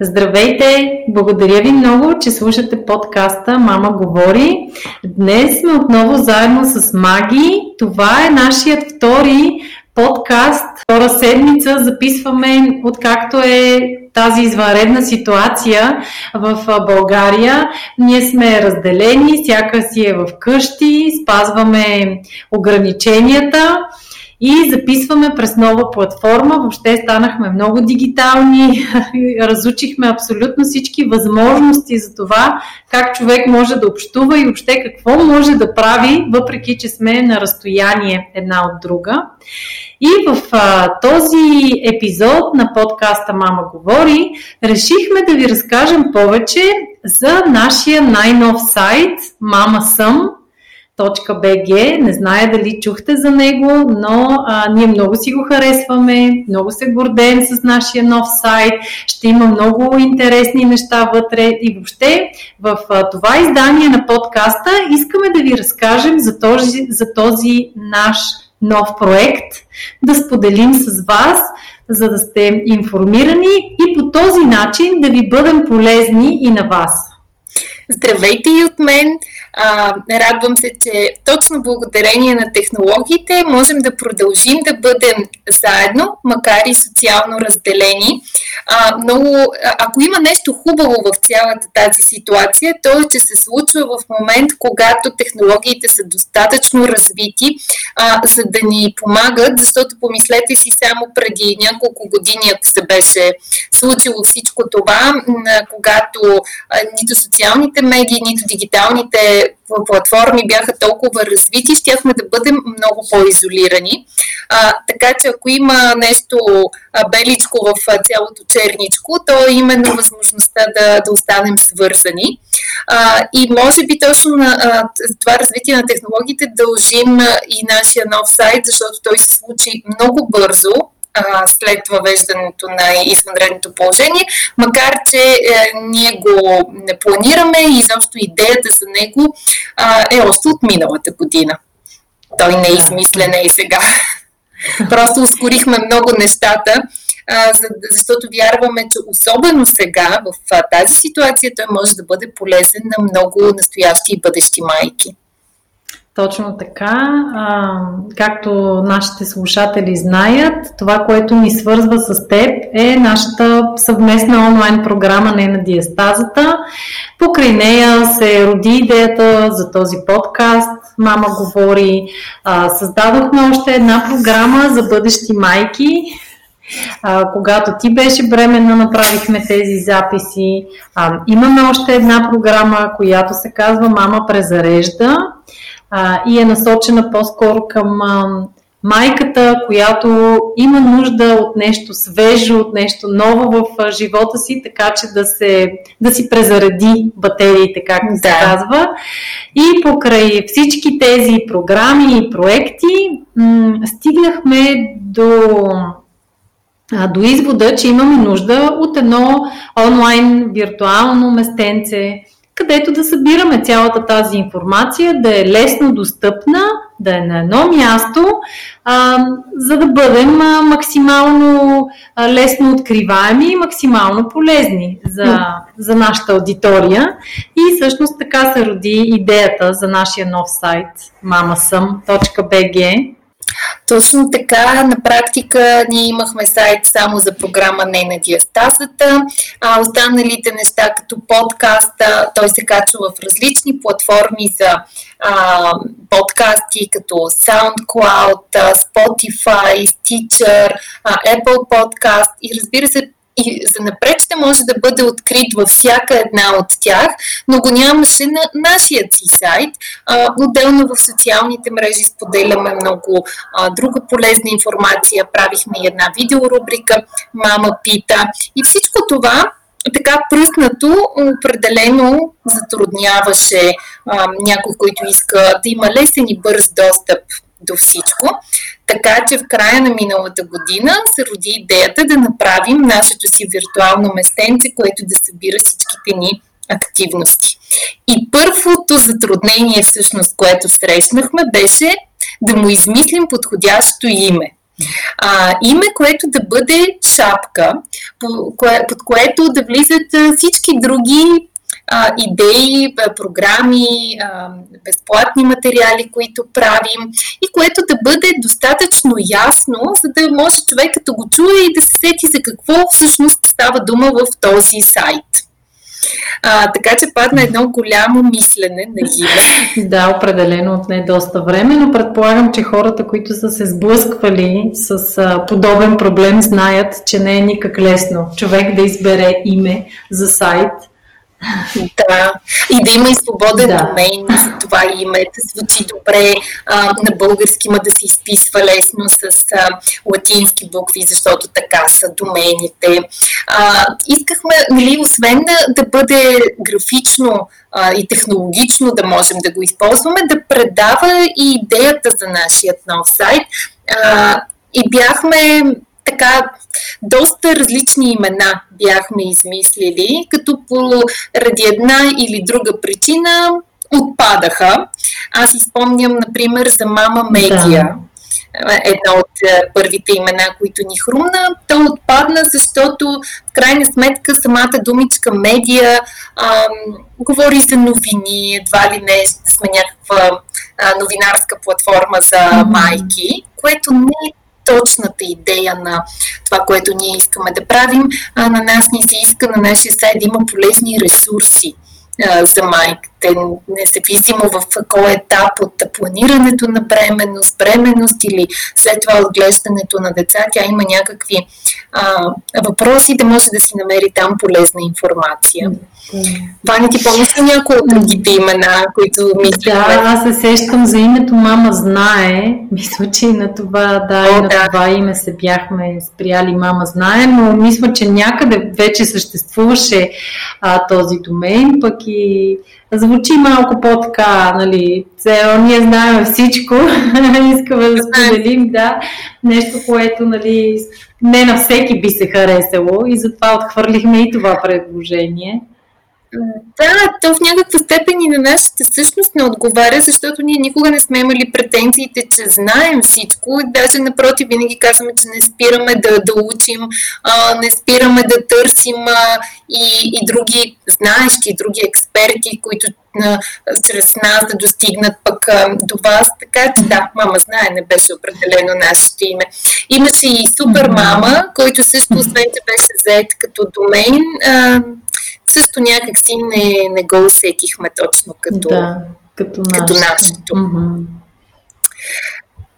Здравейте! Благодаря ви много, че слушате подкаста Мама говори. Днес сме отново заедно с Маги. Това е нашият втори подкаст. Втора седмица записваме откакто е тази извънредна ситуация в България. Ние сме разделени, всяка си е в къщи, спазваме ограниченията и записваме през нова платформа. Въобще станахме много дигитални, разучихме абсолютно всички възможности за това как човек може да общува и въобще какво може да прави, въпреки че сме на разстояние една от друга. И в а, този епизод на подкаста Мама говори, решихме да ви разкажем повече за нашия най-нов сайт Мама съм, BG. Не зная дали чухте за него, но а, ние много си го харесваме, много се гордеем с нашия нов сайт, ще има много интересни неща вътре и въобще в а, това издание на подкаста искаме да ви разкажем за този, за този наш нов проект, да споделим с вас, за да сте информирани и по този начин да ви бъдем полезни и на вас. Здравейте и от мен! А, радвам се, че точно благодарение на технологиите можем да продължим да бъдем заедно, макар и социално разделени. А, много, ако има нещо хубаво в цялата тази ситуация, то е, че се случва в момент, когато технологиите са достатъчно развити, а, за да ни помагат, защото помислете си само преди няколко години, ако се беше случило всичко това, когато нито социалните медии, нито дигиталните платформи бяха толкова развити, щяхме да бъдем много по-изолирани. А, така че ако има нещо а, беличко в а, цялото черничко, то е именно възможността да, да останем свързани. А, и може би точно на а, това развитие на технологиите дължим и нашия нов сайт, защото той се случи много бързо след въвеждането на извънредното положение, макар че е, ние го не планираме и изобщо идеята за него е още от миналата година. Той не е измислен и сега. Просто ускорихме много нещата, защото вярваме, че особено сега, в тази ситуация, той може да бъде полезен на много настоящи и бъдещи майки. Точно така. А, както нашите слушатели знаят, това, което ни свързва с теб е нашата съвместна онлайн програма Не на диастазата. Покрай нея се роди идеята за този подкаст. Мама говори. А, създадохме още една програма за бъдещи майки, а, когато ти беше бременна, направихме тези записи. А, имаме още една програма, която се казва Мама презарежда а, и е насочена по-скоро към а, майката, която има нужда от нещо свежо, от нещо ново в а, живота си, така че да, се, да си презареди батериите, както да. се казва. И покрай всички тези програми и проекти м- стигнахме до до извода, че имаме нужда от едно онлайн виртуално местенце, където да събираме цялата тази информация, да е лесно достъпна, да е на едно място, а, за да бъдем а, максимално а, лесно откриваеми и максимално полезни за, за нашата аудитория. И всъщност така се роди идеята за нашия нов сайт mamasam.bg точно така, на практика ние имахме сайт само за програма Не на диастазата, а останалите неща като подкаста, той се качва в различни платформи за а, подкасти като SoundCloud, Spotify, Stitcher, Apple Podcast и разбира се и за напред ще може да бъде открит във всяка една от тях, но го нямаше на нашия си сайт. А, отделно в социалните мрежи споделяме много а, друга полезна информация. Правихме една видеорубрика Мама пита. И всичко това така пръснато определено затрудняваше а, някой, който иска да има лесен и бърз достъп до всичко. Така че в края на миналата година се роди идеята да направим нашето си виртуално местенце, което да събира всичките ни активности. И първото затруднение, всъщност, което срещнахме, беше да му измислим подходящо име. А, име, което да бъде шапка, под което да влизат всички други идеи, програми, безплатни материали, които правим и което да бъде достатъчно ясно, за да може човек като го чуе и да се сети за какво всъщност става дума в този сайт. А, така че падна едно голямо мислене на име. Да, определено отне доста време, но предполагам, че хората, които са се сблъсквали с а, подобен проблем, знаят, че не е никак лесно човек да избере име за сайт – да, и да има и свободен да. домен за това име, да звучи добре а, на български, ма да се изписва лесно с а, латински букви, защото така са домените. А, искахме, нали, освен да, да бъде графично а, и технологично да можем да го използваме, да предава и идеята за нашия нов сайт. А, и бяхме така доста различни имена бяхме измислили, като по ради една или друга причина отпадаха. Аз изпомням, например, за Мама Медия. Да едно от е, първите имена, които ни хрумна. То отпадна, защото в крайна сметка самата думичка медия ам, говори за новини, едва ли не сме някаква а, новинарска платформа за майки, което не е точната идея на това, което ние искаме да правим. А на нас ни се иска на нашия сайт да има полезни ресурси за майките, независимо в кой етап от планирането на бременност, бременност или след това отглеждането на деца, тя има някакви а, въпроси, да може да си намери там полезна информация. Ваня, ти помниш ли някои от другите имена, които мисля? Да, аз се сещам за името Мама знае. Мисля, че и на това, да, О, и на да. това име се бяхме спряли Мама знае, но мисля, че някъде вече съществуваше а, този домен, пък и звучи малко по-така, нали, цел, ние знаем всичко, искаме да споделим, да, нещо, което, нали, не на всеки би се харесало и затова отхвърлихме и това предложение. Да, то в някаква степен и на нашата същност не отговаря, защото ние никога не сме имали претенциите, че знаем всичко. Даже напротив, винаги казваме, че не спираме да, да учим, а, не спираме да търсим а, и, и други знаещи, други експерти, които а, чрез нас да достигнат пък а, до вас. Така че да, мама знае, не беше определено нашето име. Имаше и супер мама, който също, освен че беше заед като домен, а, също някакси не, не го усетихме точно като, да, като, като нашето. Mm-hmm.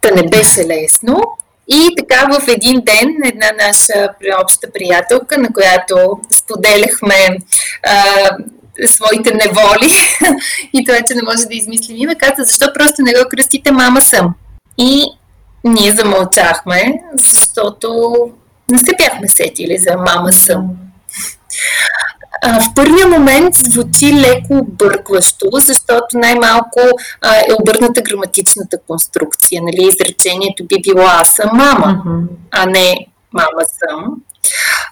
Та не беше лесно. И така в един ден една наша обща приятелка, на която споделяхме а, своите неволи и това, че не може да измислим име, каза, защо просто не го кръстите мама съм. И ние замълчахме, защото не се бяхме сетили за мама съм. А, в първия момент звучи леко объркващо, защото най-малко а, е обърната граматичната конструкция. Нали? Изречението би било аз съм мама, mm-hmm. а не мама съм.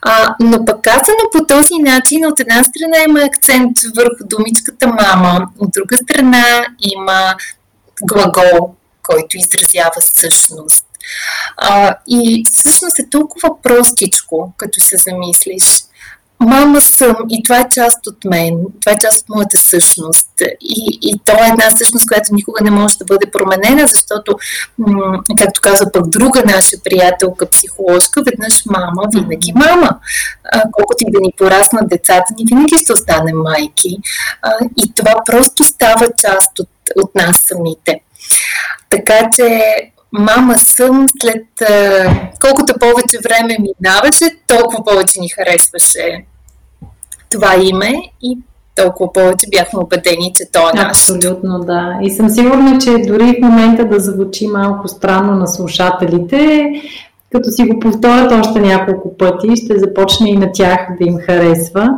А, но пък казано по този начин, от една страна има акцент върху думичката мама, от друга страна има глагол, който изразява същност. А, и всъщност е толкова простичко, като се замислиш мама съм и това е част от мен, това е част от моята същност. И, и то е една същност, която никога не може да бъде променена, защото, както каза пък друга наша приятелка, психоложка, веднъж мама, винаги мама. Колкото и да ни пораснат децата, ни винаги ще останем майки. И това просто става част от, от нас самите. Така че мама съм след колкото повече време минаваше, толкова повече ни харесваше това име и толкова повече бяхме убедени, че то е наше. Абсолютно, да. И съм сигурна, че дори в момента да звучи малко странно на слушателите, като си го повторят още няколко пъти, ще започне и на тях да им харесва.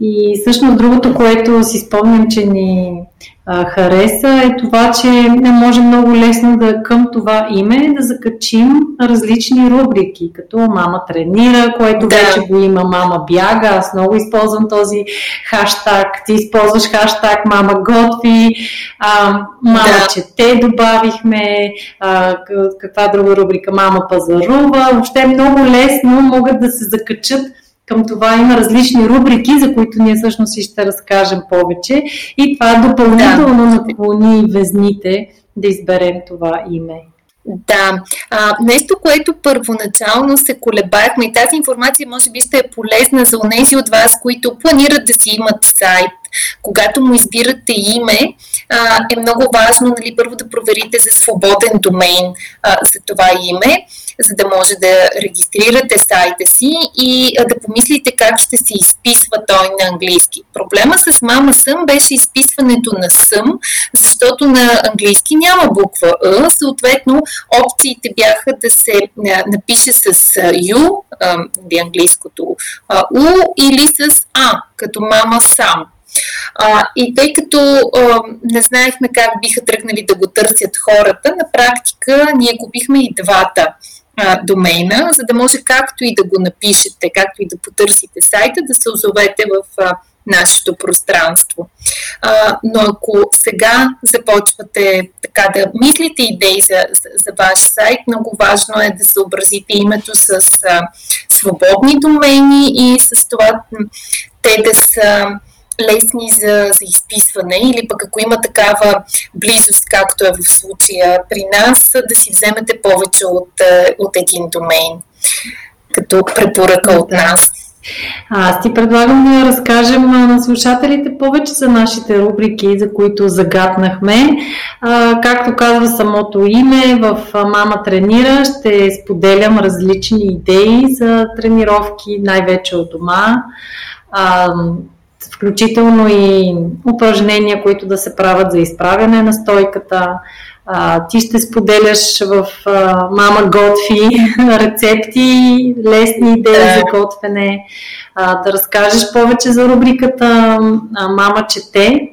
И всъщност другото, което си спомням, че ни а, хареса е това, че не може много лесно да към това име да закачим различни рубрики, като мама тренира, което да. вече го има, мама бяга, аз много използвам този хаштаг, ти използваш хаштаг мама готви, а, мама да. чете добавихме, а, каква друга рубрика, мама пазарува, въобще много лесно могат да се закачат към това има различни рубрики, за които ние всъщност ще разкажем повече. И това е допълнително да. наклони везните да изберем това име. Да, а, нещо, което първоначално се колебахме и тази информация може би ще е полезна за онези от вас, които планират да си имат сайт. Когато му избирате име, а, е много важно нали, първо да проверите за свободен домейн а, за това име за да може да регистрирате сайта си и да помислите как ще се изписва той на английски. Проблема с мама съм беше изписването на съм, защото на английски няма буква Е, съответно опциите бяха да се напише с Ю, или английското У, или с А, като мама сам. А, и тъй като а, не знаехме как биха тръгнали да го търсят хората, на практика ние купихме и двата а, домейна, за да може както и да го напишете, както и да потърсите сайта, да се озовете в а, нашето пространство. А, но ако сега започвате така да мислите идеи за, за, за ваш сайт, много важно е да съобразите името с а, свободни домени и с това те да са лесни за, за изписване или пък ако има такава близост, както е в случая при нас, да си вземете повече от, е, от един домейн, като препоръка от нас. Аз ти предлагам да разкажем на слушателите повече за нашите рубрики, за които загаднахме. А, както казва самото име, в Мама тренира ще споделям различни идеи за тренировки, най-вече от дома. А, включително и упражнения, които да се правят за изправяне на стойката. А, ти ще споделяш в а, Мама готви рецепти, лесни идеи за готвене, а, да разкажеш повече за рубриката а, Мама чете.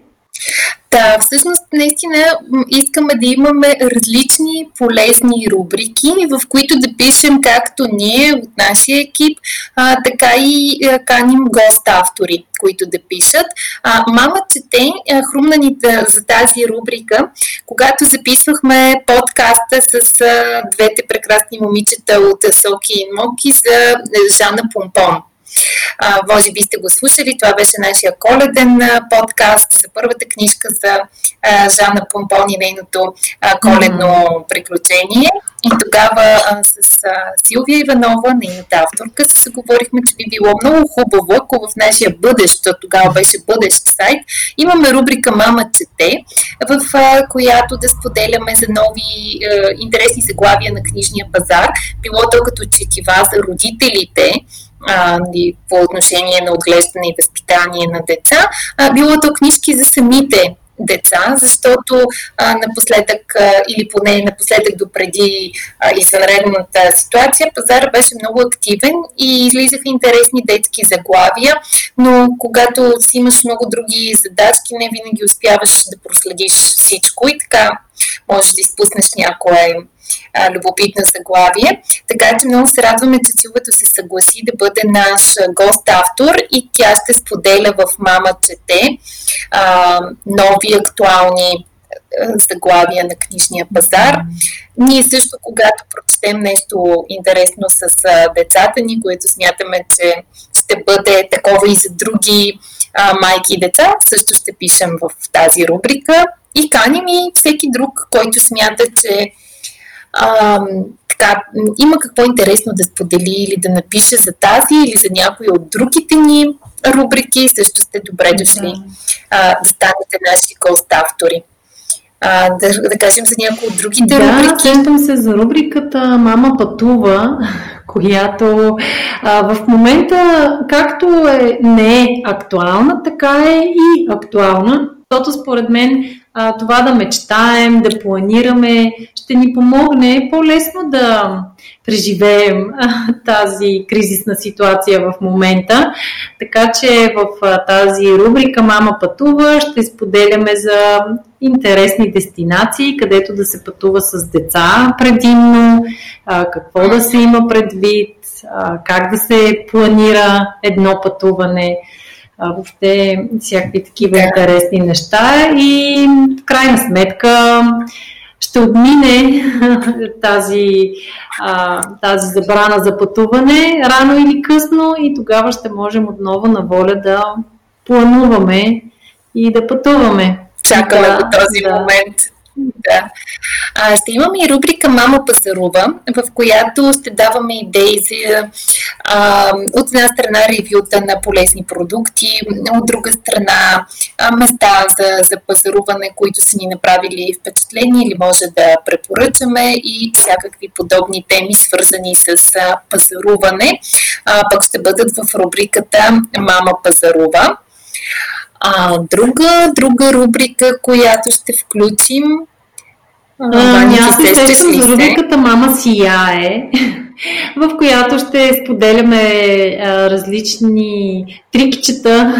Да, всъщност наистина искаме да имаме различни полезни рубрики, в които да пишем както ние от нашия екип, а, така и а, каним гост-автори, които да пишат. А, мама чете, а, хрумна ни да, за тази рубрика, когато записвахме подкаста с а, двете прекрасни момичета от Соки и Моки за Жана Помпон. А, може би сте го слушали, това беше нашия коледен а, подкаст за първата книжка за а, Жана Помпон и нейното а, коледно mm-hmm. приключение. И тогава а, с а, Силвия Иванова, нейната авторка, се говорихме, че би било много хубаво, ако в нашия бъдещ, тогава беше бъдещ сайт, имаме рубрика Мама чете, в а, която да споделяме за нови а, интересни заглавия на книжния пазар, било то като четива за родителите, а, и по отношение на отглеждане и възпитание на деца, а, било то книжки за самите деца, защото а, напоследък, а, или поне напоследък допреди а, извънредната ситуация, пазара беше много активен и излизаха интересни детски заглавия, но когато си имаш много други задачки, не винаги успяваш да проследиш всичко и така можеш да изпуснеш някое а, любопитно заглавие. Така че много се радваме, че Силвато се съгласи да бъде наш гост-автор и тя ще споделя в Мама чете а, нови актуални заглавия на книжния пазар. Ние също, когато прочетем нещо интересно с децата ни, което смятаме, че ще бъде такова и за други а, майки и деца, също ще пишем в тази рубрика и каним и всеки друг, който смята, че а, така, има какво интересно да сподели или да напише за тази или за някои от другите ни рубрики, също сте добре дошли а, да станете наши гост-автори. А, да, да кажем за някои от другите да, рубрики. Да, се за рубриката Мама пътува, която а, в момента както е, не е актуална, така е и актуална, защото според мен а, това да мечтаем, да планираме, ще ни помогне по-лесно да преживеем а, тази кризисна ситуация в момента. Така че в а, тази рубрика Мама пътува ще споделяме за интересни дестинации, където да се пътува с деца предимно, а, какво да се има предвид, а, как да се планира едно пътуване въобще всякакви такива интересни неща и в крайна сметка ще отмине тази, а, тази забрана за пътуване рано или късно и тогава ще можем отново на воля да плануваме и да пътуваме. Чакаме да, до този да. момент. Да. А, ще имаме и рубрика Мама пазарува, в която ще даваме идеи за а, от една страна ревюта на полезни продукти, от друга страна а, места за, за пазаруване, които са ни направили впечатление или може да препоръчаме и всякакви подобни теми, свързани с а, пазаруване, а, пък ще бъдат в рубриката Мама пазарува. А, друга, друга рубрика, която ще включим. Аз се сещам за рубриката Мама сияе, в която ще споделяме а, различни трикчета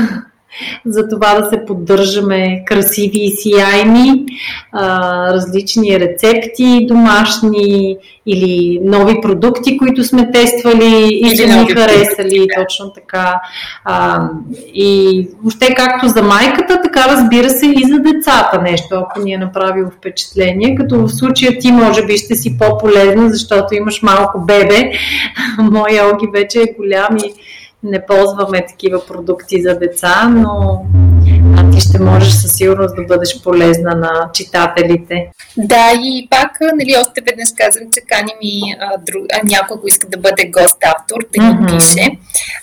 за това да се поддържаме красиви и сияйни, а, различни рецепти домашни или нови продукти, които сме тествали и са ни харесали, да. точно така. А, и въобще както за майката, така разбира се и за децата нещо, ако ни е направило впечатление, като в случая ти може би ще си по-полезна, защото имаш малко бебе. Моя Оги вече е голям и не ползваме такива продукти за деца, но а ти ще можеш със сигурност да бъдеш полезна на читателите. Да, и пак, нали, още веднъж казвам, че каним и а, друг, а, някой, иска да бъде гост-автор, да ни mm-hmm. пише.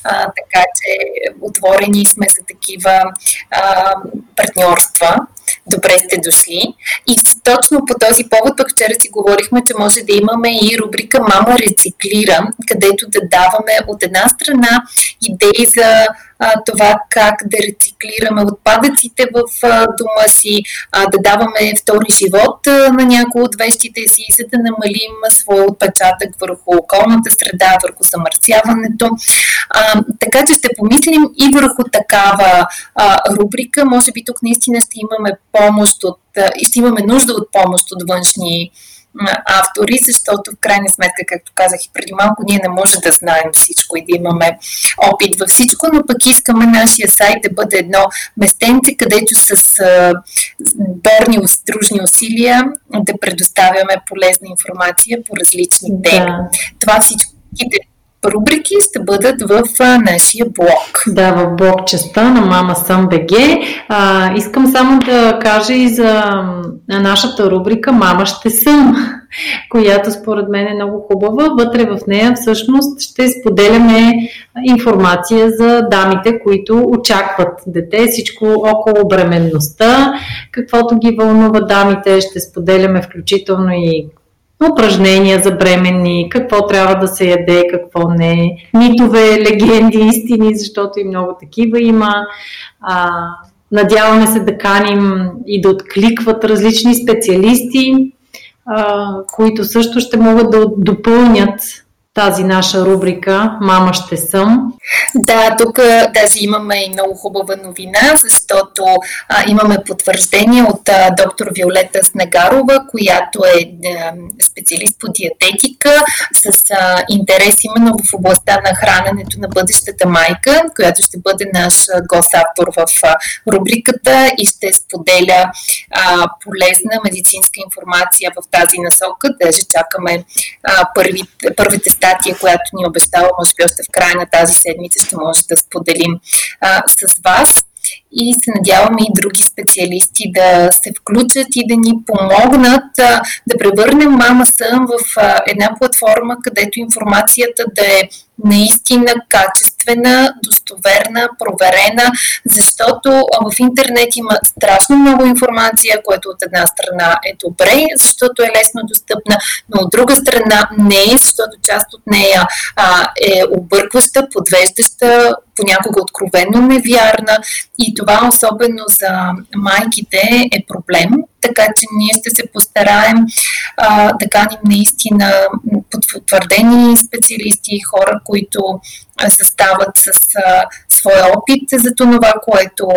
А, така че отворени сме за такива а, партньорства добре сте дошли. И точно по този повод, пък вчера си говорихме, че може да имаме и рубрика Мама рециклира, където да даваме от една страна идеи за а, това как да рециклираме отпадъците в а, дома си, а, да даваме втори живот а, на някои от вещите си, за да намалим своя отпечатък върху околната среда, върху замърсяването. А, така че ще помислим и върху такава а, рубрика. Може би тук наистина ще имаме помощ от, и ще имаме нужда от помощ от външни автори, защото в крайна сметка, както казах и преди малко, ние не може да знаем всичко и да имаме опит във всичко, но пък искаме нашия сайт да бъде едно местенце, където с борни, дружни усилия да предоставяме полезна информация по различни теми. Да. Това всичките рубрики ще бъдат в а, нашия блог. Да, в блог частта на Мама Съм БГ. А, искам само да кажа и за нашата рубрика Мама ще съм, която според мен е много хубава. Вътре в нея всъщност ще споделяме информация за дамите, които очакват дете, всичко около бременността, каквото ги вълнува дамите, ще споделяме включително и упражнения за бременни, какво трябва да се яде, какво не, митове, легенди, истини, защото и много такива има. А, надяваме се да каним и да откликват различни специалисти, а, които също ще могат да допълнят тази наша рубрика Мама ще съм. Да, тук даже имаме и много хубава новина, защото а, имаме потвърждение от а, доктор Виолета Снегарова, която е а, специалист по диететика с а, интерес именно в областта на храненето на бъдещата майка, която ще бъде наш гост-автор в а, рубриката и ще споделя а, полезна медицинска информация в тази насока. Даже чакаме а, първите, първите статия, която ни обещава, може би още в края на тази седмица ще може да споделим а, с вас. И се надяваме и други специалисти да се включат и да ни помогнат да превърнем Мама Сън в една платформа, където информацията да е наистина качествена качествена, достоверна, проверена, защото в интернет има страшно много информация, което от една страна е добре, защото е лесно достъпна, но от друга страна не е, защото част от нея а, е объркваща, подвеждаща, понякога откровенно невярна и това особено за майките е проблем, така че ние ще се постараем а, да каним наистина потвърдени специалисти, хора, които състават с а, своя опит за това, което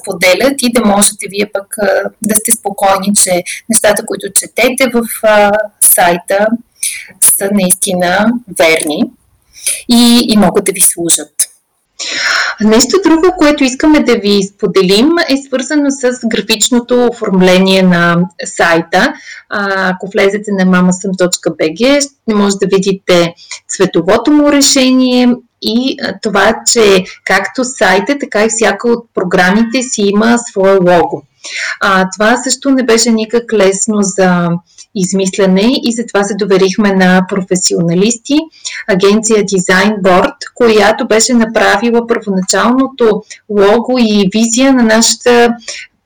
споделят и да можете вие пък а, да сте спокойни, че нещата, които четете в а, сайта са наистина верни и, и могат да ви служат. Нещо друго, което искаме да ви споделим е свързано с графичното оформление на сайта. Ако влезете на mamasam.bg, ще може да видите цветовото му решение и това, че както сайта, така и всяка от програмите си има свое лого. А, това също не беше никак лесно за измислене и затова се доверихме на професионалисти, агенция Design Board, която беше направила първоначалното лого и визия на нашата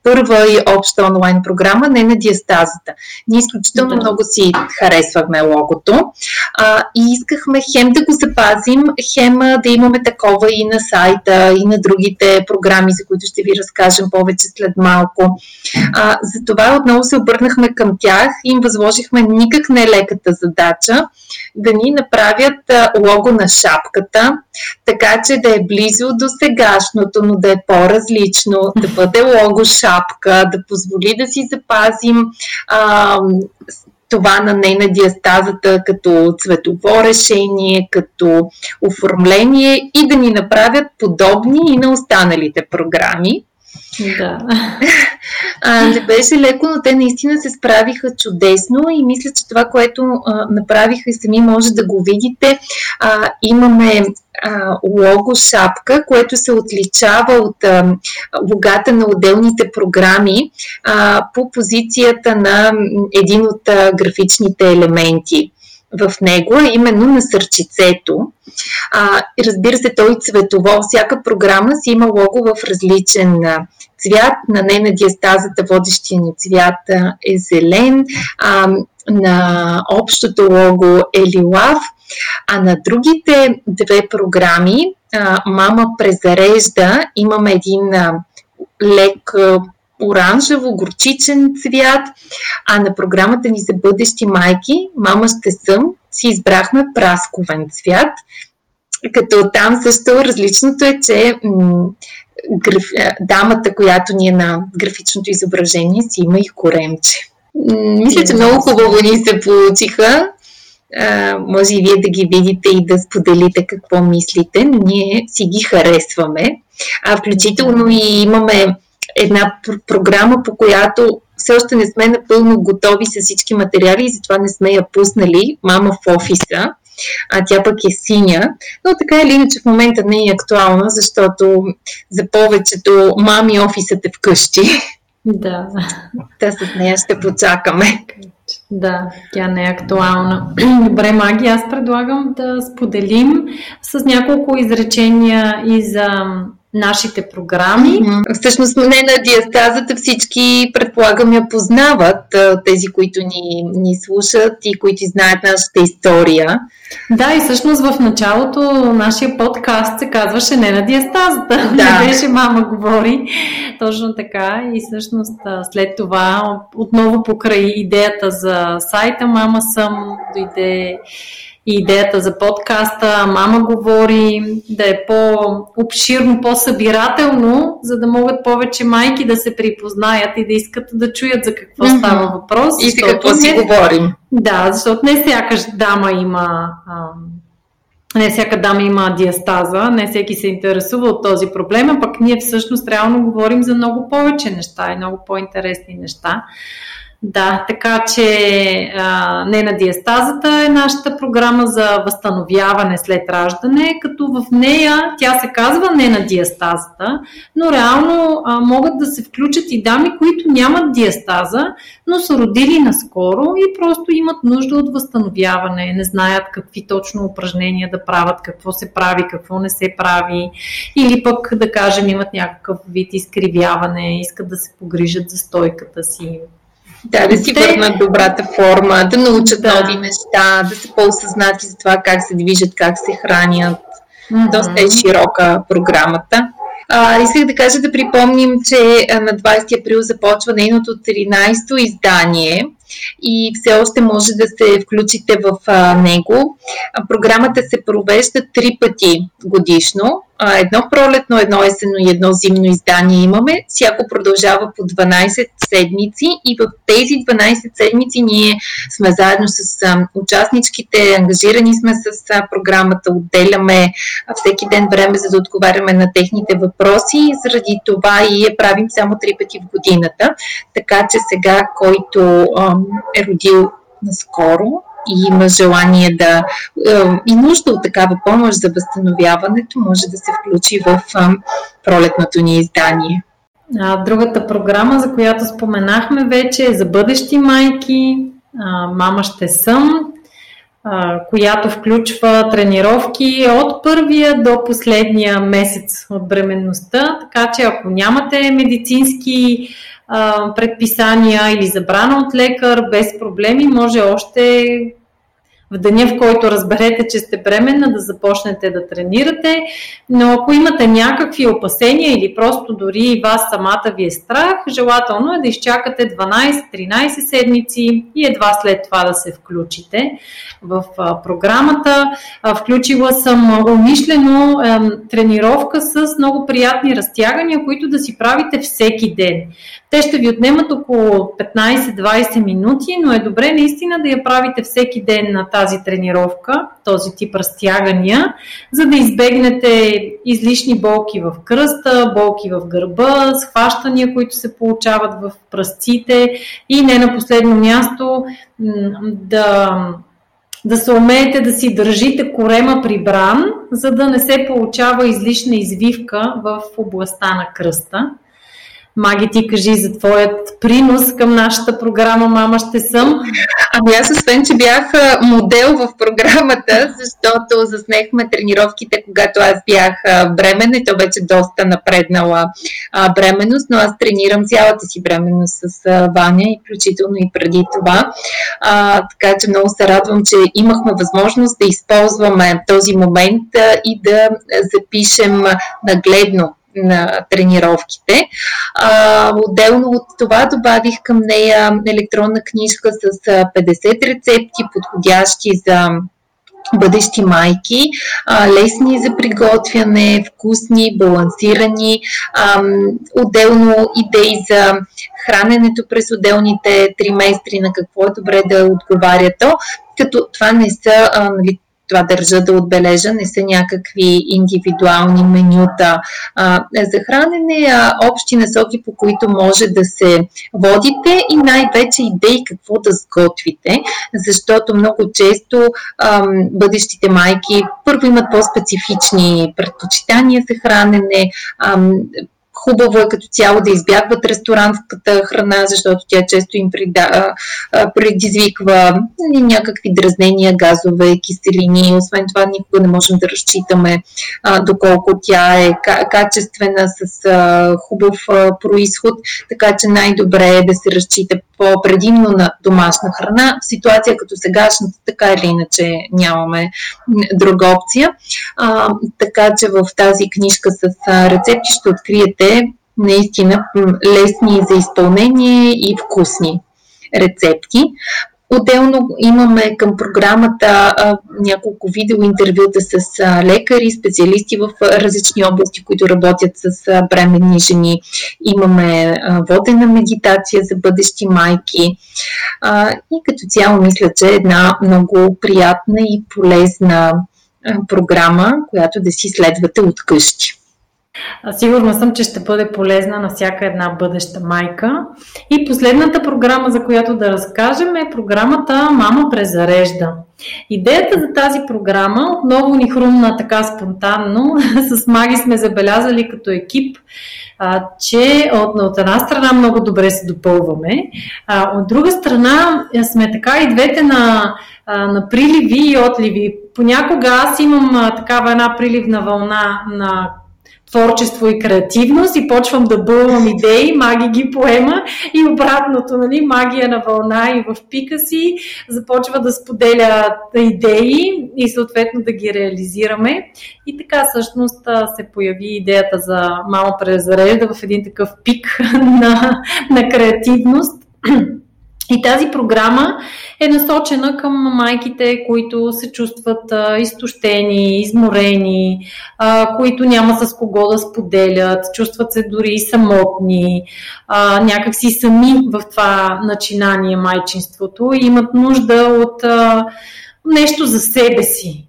първа и обща онлайн програма, не на диастазата. Ние изключително да. много си харесвахме логото а, и искахме хем да го запазим, хем да имаме такова и на сайта, и на другите програми, за които ще ви разкажем повече след малко. А, затова отново се обърнахме към тях и им възложихме никак не леката задача да ни направят лого на шапката, така че да е близо до сегашното, но да е по-различно, да бъде лого шапка шапка, да позволи да си запазим а, това на нейна диастазата като цветово решение, като оформление и да ни направят подобни и на останалите програми. Да. А, не беше леко, но те наистина се справиха чудесно и мисля, че това, което а, направиха и сами може да го видите, а, имаме лого шапка, което се отличава от логата на отделните програми а, по позицията на един от а, графичните елементи в него, а именно на сърчицето. А, разбира се, той цветово. Всяка програма си има лого в различен цвят. На не на диастазата водещия ни цвят е зелен, а, на общото лого е лилав, а на другите две програми Мама презарежда, имаме един лек оранжево, горчичен цвят, а на програмата ни за бъдещи майки, мама ще съм, си избрахме прасковен цвят, като там също различното е, че м- граф, дамата, която ни е на графичното изображение, си има и коремче. Мисля, че много хубаво ни се получиха. А, може и вие да ги видите и да споделите какво мислите, ние си ги харесваме. А включително и имаме една пр- програма, по която все още не сме напълно готови с всички материали и затова не сме я пуснали. Мама в офиса, а тя пък е синя. Но така или иначе в момента не е актуална, защото за повечето мами офисът е вкъщи. Да. Та с нея ще почакаме. Да, тя не е актуална. Добре, Маги, аз предлагам да споделим с няколко изречения и за нашите програми. Всъщност не на диастазата всички, предполагам, я познават, тези, които ни, ни слушат и които знаят нашата история. Да, и всъщност в началото нашия подкаст се казваше не на диастазата, да. не беше мама говори. Точно така. И всъщност след това отново покрай идеята за сайта Мама съм дойде и идеята за подкаста Мама говори да е по-обширно, по-събирателно, за да могат повече майки да се припознаят и да искат да чуят за какво mm-hmm. става въпрос. И за какво си говорим. Да, защото не всяка дама има не всяка дама има диастаза, не всеки се интересува от този проблем, а пък ние всъщност реално говорим за много повече неща и много по-интересни неща. Да, така че а, не на диастазата е нашата програма за възстановяване след раждане, като в нея тя се казва не на диастазата, но реално а, могат да се включат и дами, които нямат диастаза, но са родили наскоро и просто имат нужда от възстановяване, не знаят какви точно упражнения да правят, какво се прави, какво не се прави, или пък да кажем имат някакъв вид изкривяване, искат да се погрижат за стойката си да, да си върнат добрата форма, да научат да. нови неща, да са по-осъзнати за това как се движат, как се хранят. Mm-hmm. Доста е широка програмата. А, исках да кажа да припомним, че на 20 април започва нейното 13-то издание и все още може да се включите в а, него. А, програмата се провежда три пъти годишно едно пролетно, едно есенно и едно зимно издание имаме. Всяко продължава по 12 седмици и в тези 12 седмици ние сме заедно с а, участничките, ангажирани сме с а, програмата, отделяме а, всеки ден време, за да отговаряме на техните въпроси и заради това и я правим само три пъти в годината. Така че сега, който а, е родил наскоро, и има желание да и нужда от такава помощ за възстановяването, може да се включи в пролетното ни издание. А, другата програма, за която споменахме вече е за бъдещи майки. А, Мама ще съм, а, която включва тренировки от първия до последния месец от бременността. Така че ако нямате медицински предписания или забрана от лекар, без проблеми, може още в деня, в който разберете, че сте бременна, да започнете да тренирате. Но ако имате някакви опасения или просто дори вас самата ви е страх, желателно е да изчакате 12-13 седмици и едва след това да се включите в програмата. Включила съм умишлено тренировка с много приятни разтягания, които да си правите всеки ден. Те ще ви отнемат около 15-20 минути, но е добре наистина да я правите всеки ден на тази тренировка, този тип разтягания, за да избегнете излишни болки в кръста, болки в гърба, схващания, които се получават в пръстците и не на последно място да да се умеете да си държите корема прибран, за да не се получава излишна извивка в областта на кръста. Маги, ти кажи за твоят принос към нашата програма Мама ще съм. Ами аз освен, че бях модел в програмата, защото заснехме тренировките, когато аз бях бременна и то вече доста напреднала бременност, но аз тренирам цялата си бременност с Ваня и включително и преди това. А, така че много се радвам, че имахме възможност да използваме този момент и да запишем нагледно на тренировките. А, отделно от това добавих към нея електронна книжка с 50 рецепти, подходящи за бъдещи майки, а, лесни за приготвяне, вкусни, балансирани, а, отделно идеи за храненето през отделните триместри, на какво е добре да отговаря то, като това не са а, нали, това държа да отбележа, не са някакви индивидуални менюта. А, за хранене, а общи насоки, по които може да се водите и най-вече идеи какво да сготвите, защото много често а, бъдещите майки първо имат по-специфични предпочитания за хранене, а, Хубаво е като цяло да избягват ресторанската храна, защото тя често им предизвиква някакви дразнения, газове, киселини. Освен това, никога не можем да разчитаме доколко тя е качествена, с хубав происход, така че най-добре е да се разчита по-предимно на домашна храна. В ситуация като сегашната, така или иначе нямаме друга опция. Така че в тази книжка с рецепти ще откриете наистина лесни за изпълнение и вкусни рецепти. Отделно имаме към програмата а, няколко видеоинтервюта с а, лекари, специалисти в а, различни области, които работят с а, бременни жени. Имаме а, водена медитация за бъдещи майки. А, и като цяло мисля, че е една много приятна и полезна а, програма, която да си следвате от къщи. Сигурна съм, че ще бъде полезна на всяка една бъдеща майка. И последната програма, за която да разкажем е програмата Мама презарежда. Идеята за тази програма отново ни хрумна така спонтанно. С Маги сме забелязали като екип, че от, от една страна много добре се допълваме, а, от друга страна сме така и двете на, на приливи и отливи. Понякога аз имам такава една приливна вълна на творчество и креативност и почвам да бълвам идеи, маги ги поема и обратното, нали, магия на вълна и в пика си започва да споделя идеи и съответно да ги реализираме. И така всъщност се появи идеята за мама презарежда в един такъв пик на, на креативност. И тази програма е насочена към майките, които се чувстват а, изтощени, изморени, а, които няма с кого да споделят, чувстват се дори самотни, а, някакси сами в това начинание майчинството и имат нужда от а, нещо за себе си.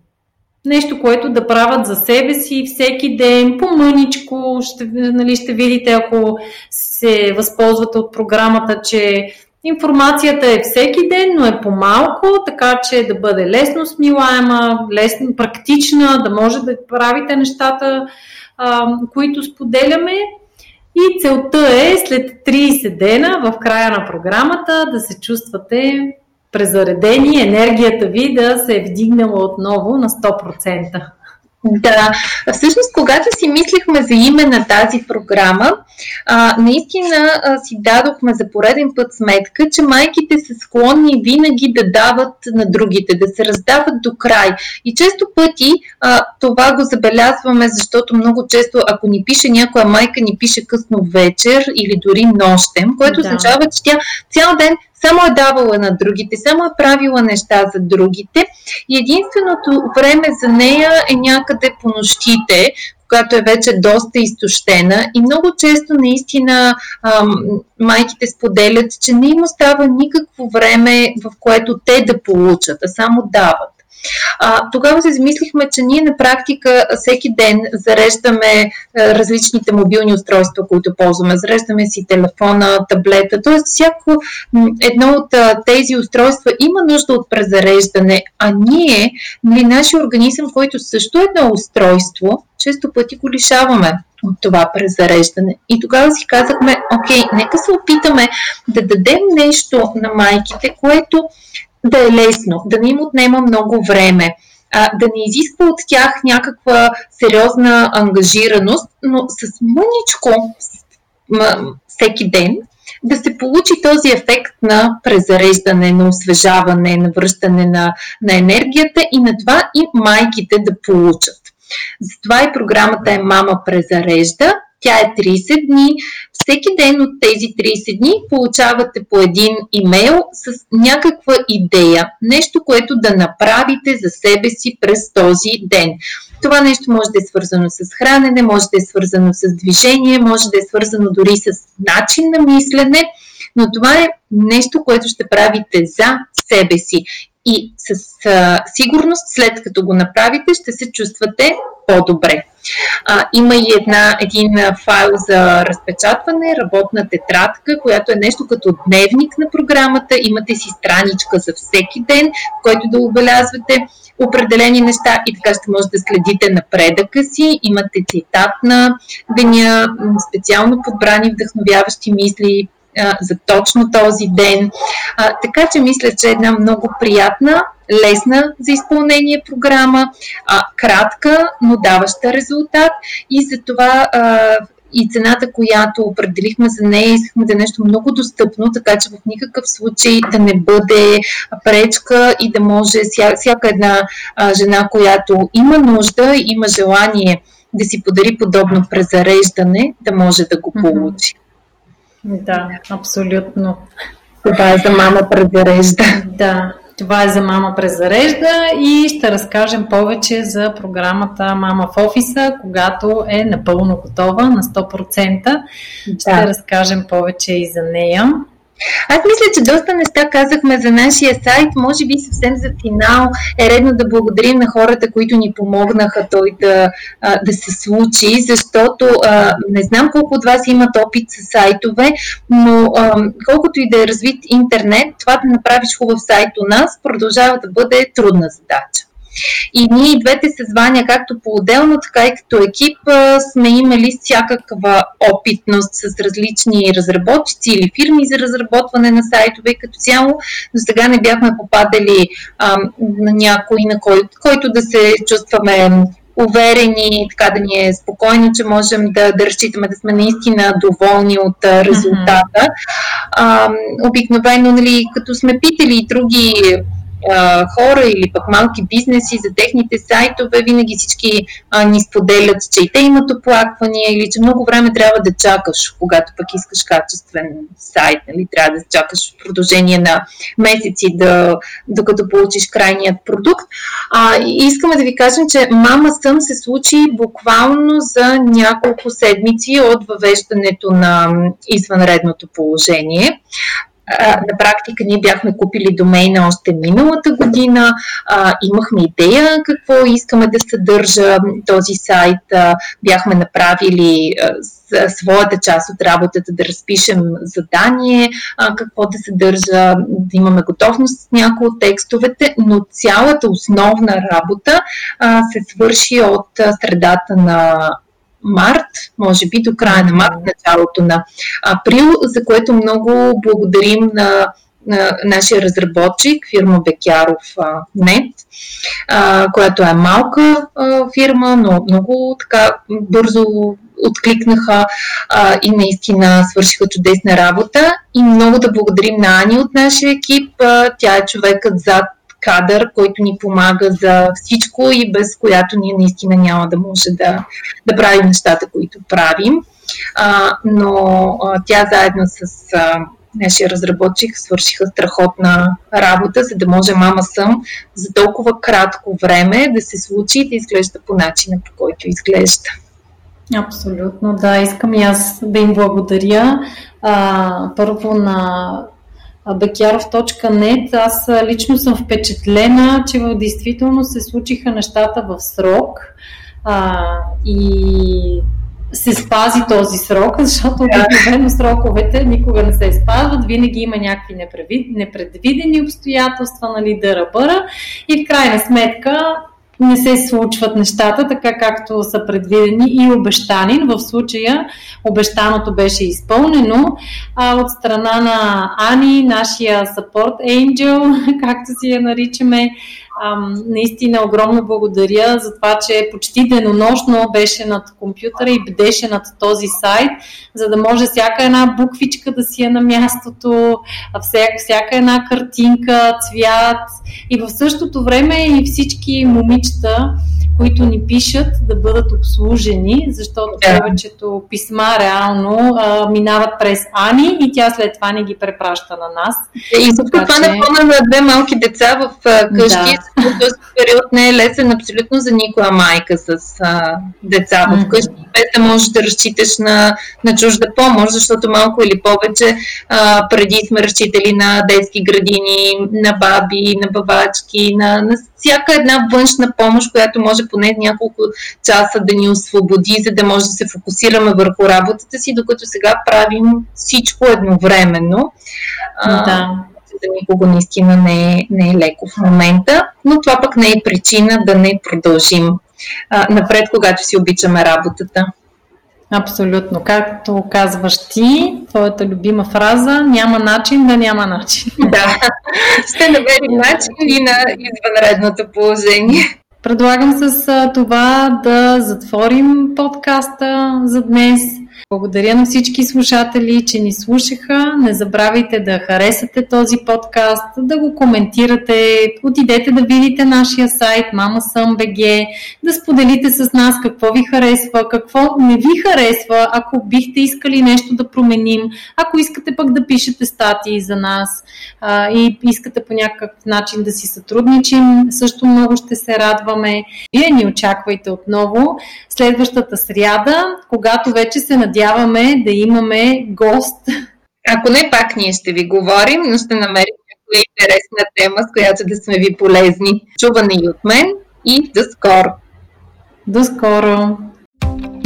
Нещо, което да правят за себе си всеки ден, по-мъничко. Ще, нали, ще видите, ако се възползвате от програмата, че Информацията е всеки ден, но е по-малко, така че да бъде лесно смилаема, лесно, практична, да може да правите нещата, а, които споделяме. И целта е след 30 дена в края на програмата да се чувствате презаредени, енергията ви да се е вдигнала отново на 100%. Да, всъщност, когато си мислихме за име на тази програма, а, наистина а, си дадохме за пореден път сметка, че майките са склонни винаги да дават на другите, да се раздават до край. И често пъти а, това го забелязваме, защото много често, ако ни пише някоя майка, ни пише късно вечер или дори нощем, което да. означава, че тя цял ден само е давала на другите, само е правила неща за другите и единственото време за нея е някъде по нощите, когато е вече доста изтощена и много често наистина ам, майките споделят, че не им остава никакво време, в което те да получат, а само дават. А, тогава се замислихме, че ние на практика всеки ден зареждаме а, различните мобилни устройства, които ползваме. Зареждаме си телефона, таблета, т.е. всяко едно от тези устройства има нужда от презареждане, а ние, нали, нашия организъм, който също е едно устройство, често пъти го лишаваме от това презареждане. И тогава си казахме, окей, нека се опитаме да дадем нещо на майките, което да е лесно, да не им отнема много време, а, да не изисква от тях някаква сериозна ангажираност, но с мъничко всеки ден да се получи този ефект на презареждане, на освежаване, на връщане на, на енергията и на това и майките да получат. Затова и програмата е Мама презарежда. Тя е 30 дни. Всеки ден от тези 30 дни получавате по един имейл с някаква идея, нещо, което да направите за себе си през този ден. Това нещо може да е свързано с хранене, може да е свързано с движение, може да е свързано дори с начин на мислене, но това е нещо, което ще правите за себе си. И с а, сигурност, след като го направите, ще се чувствате по-добре. А, има и една, един файл за разпечатване, работна тетрадка, която е нещо като дневник на програмата. Имате си страничка за всеки ден, в който да отбелязвате определени неща и така ще може да следите напредъка си. Имате цитат на деня, специално подбрани вдъхновяващи мисли, за точно този ден. А, така че мисля, че е една много приятна, лесна за изпълнение програма, а, кратка, но даваща резултат и за това а, и цената, която определихме за нея, искахме да е нещо много достъпно, така че в никакъв случай да не бъде пречка и да може ся, всяка една а, жена, която има нужда, има желание да си подари подобно презареждане, да може да го получи. Да, абсолютно. Това е за мама презарежда. Да, това е за мама презарежда и ще разкажем повече за програмата Мама в офиса, когато е напълно готова на 100%. Да. Ще разкажем повече и за нея. Аз мисля, че доста неща казахме за нашия сайт. Може би съвсем за финал е редно да благодарим на хората, които ни помогнаха той да, да се случи, защото не знам колко от вас имат опит с сайтове, но колкото и да е развит интернет, това да направиш хубав сайт у нас продължава да бъде трудна задача. И ние и двете се звания, както по-отделно, така и като екип, сме имали всякаква опитност с различни разработчици или фирми за разработване на сайтове. Като цяло, до сега не бяхме попадали а, на някой, на кой, който да се чувстваме уверени, така да ни е спокойно, че можем да, да разчитаме да сме наистина доволни от резултата. Mm-hmm. А, обикновено, нали, като сме питали и други а, хора или пък малки бизнеси за техните сайтове, винаги всички а, ни споделят, че и те имат оплаквания или че много време трябва да чакаш, когато пък искаш качествен сайт, нали? трябва да чакаш в продължение на месеци, да, докато получиш крайният продукт. А, искаме да ви кажем, че Мама Съм се случи буквално за няколко седмици от въвеждането на извънредното положение на практика ние бяхме купили домейна още миналата година, а, имахме идея какво искаме да съдържа. Този сайт, а, бяхме направили а, своята част от работата да разпишем задание, а, какво да съдържа, да имаме готовност с някои от текстовете, но цялата основна работа а, се свърши от средата на март, може би до края на март, началото на април, за което много благодарим на на нашия разработчик, фирма Бекяров Нет, която е малка фирма, но много така бързо откликнаха и наистина свършиха чудесна работа. И много да благодарим на Ани от нашия екип. Тя е човекът зад кадър, който ни помага за всичко и без която ние наистина няма да може да, да правим нещата, които правим. А, но а, тя заедно с а, нашия разработчик свършиха страхотна работа, за да може мама съм за толкова кратко време да се случи и да изглежда по начина, по който изглежда. Абсолютно, да. Искам и аз да им благодаря. А, първо на Бекяров.нет, аз лично съм впечатлена, че в действително се случиха нещата в срок а, и се спази този срок, защото обикновено сроковете никога не се спазват, винаги има някакви непредвидени обстоятелства, нали, дъра-бъра. И в крайна сметка не се случват нещата така както са предвидени и обещани. В случая обещаното беше изпълнено а, от страна на Ани, нашия support angel, както си я наричаме. Ам, наистина огромно благодаря за това, че почти денонощно беше над компютъра и бдеше над този сайт, за да може всяка една буквичка да си е на мястото, всяка, всяка една картинка, цвят. И в същото време и всички момичета които ни пишат, да бъдат обслужени, защото да. повечето писма реално а, минават през Ани и тя след това не ги препраща на нас. И всичко това че... напомня на две малки деца в къщи. Да. Този период не е лесен абсолютно за никоя майка с а, деца в къщи, без да можеш да разчиташ на, на чужда помощ, защото малко или повече а, преди сме разчитали на детски градини, на баби, на бабачки, на, на всяка една външна помощ, която може поне няколко часа да ни освободи, за да може да се фокусираме върху работата си, докато сега правим всичко едновременно. Да. За никого наистина не е, не е леко в момента, но това пък не е причина да не продължим а, напред, когато си обичаме работата. Абсолютно. Както казваш ти, твоята любима фраза, няма начин да няма начин. Да, ще намерим начин и на извънредното положение. Предлагам с това да затворим подкаста за днес. Благодаря на всички слушатели, че ни слушаха. Не забравяйте да харесате този подкаст, да го коментирате, отидете да видите нашия сайт БГ, да споделите с нас какво ви харесва, какво не ви харесва, ако бихте искали нещо да променим, ако искате пък да пишете статии за нас а, и искате по някакъв начин да си сътрудничим, също много ще се радваме. Вие ни очаквайте отново следващата сряда, когато вече се надяваме да имаме гост Ако не, пак ние ще ви говорим, но ще намерим някоя интересна тема, с която да сме ви полезни. Чуване и от мен и до скоро! До скоро!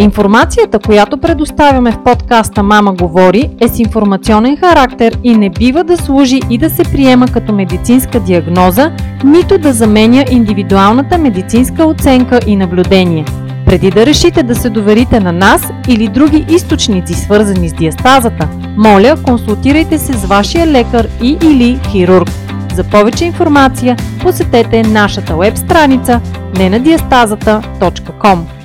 Информацията, която предоставяме в подкаста Мама говори, е с информационен характер и не бива да служи и да се приема като медицинска диагноза, нито да заменя индивидуалната медицинска оценка и наблюдение. Преди да решите да се доверите на нас или други източници, свързани с диастазата, моля, консултирайте се с вашия лекар и или хирург. За повече информация посетете нашата веб страница nenadiastazата.com.